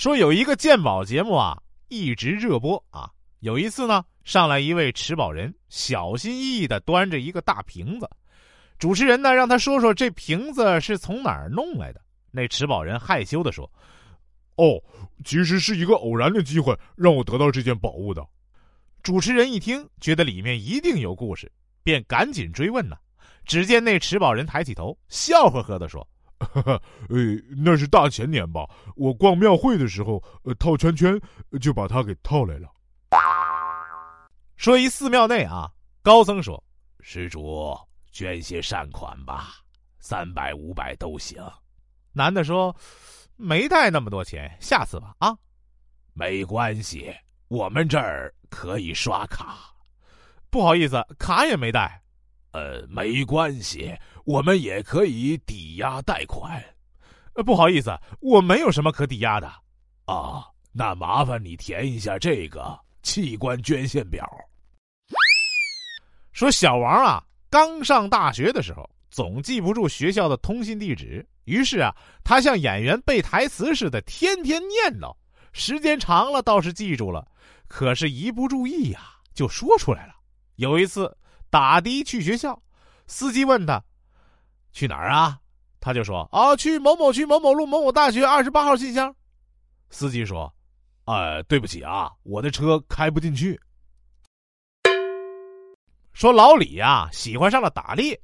说有一个鉴宝节目啊，一直热播啊。有一次呢，上来一位持宝人，小心翼翼的端着一个大瓶子，主持人呢让他说说这瓶子是从哪儿弄来的。那持宝人害羞的说：“哦，其实是一个偶然的机会让我得到这件宝物的。”主持人一听，觉得里面一定有故事，便赶紧追问呢。只见那持宝人抬起头，笑呵呵的说：“ 呃，那是大前年吧，我逛庙会的时候，呃，套圈圈就把它给套来了。”说一寺庙内啊，高僧说：“施主捐些善款吧，三百五百都行。”男的说：“没带那么多钱，下次吧。”啊，没关系，我们这儿可以刷卡。不好意思，卡也没带。呃，没关系，我们也可以抵抵押贷款。呃，不好意思，我没有什么可抵押的。啊，那麻烦你填一下这个器官捐献表。说小王啊，刚上大学的时候，总记不住学校的通信地址，于是啊，他像演员背台词似的，天天念叨。时间长了，倒是记住了，可是一不注意呀，就说出来了。有一次打的去学校，司机问他去哪儿啊，他就说啊，去某某区某某路某某大学二十八号信箱。司机说，呃，对不起啊，我的车开不进去。说老李呀，喜欢上了打猎，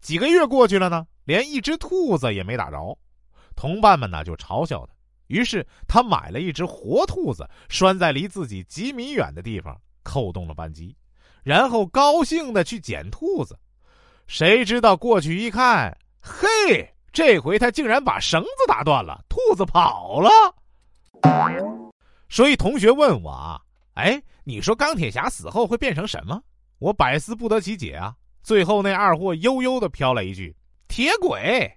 几个月过去了呢，连一只兔子也没打着，同伴们呢就嘲笑他。于是他买了一只活兔子，拴在离自己几米远的地方，扣动了扳机，然后高兴的去捡兔子。谁知道过去一看，嘿，这回他竟然把绳子打断了，兔子跑了。所以同学问我啊，哎，你说钢铁侠死后会变成什么？我百思不得其解啊！最后那二货悠悠的飘了一句：“铁轨。”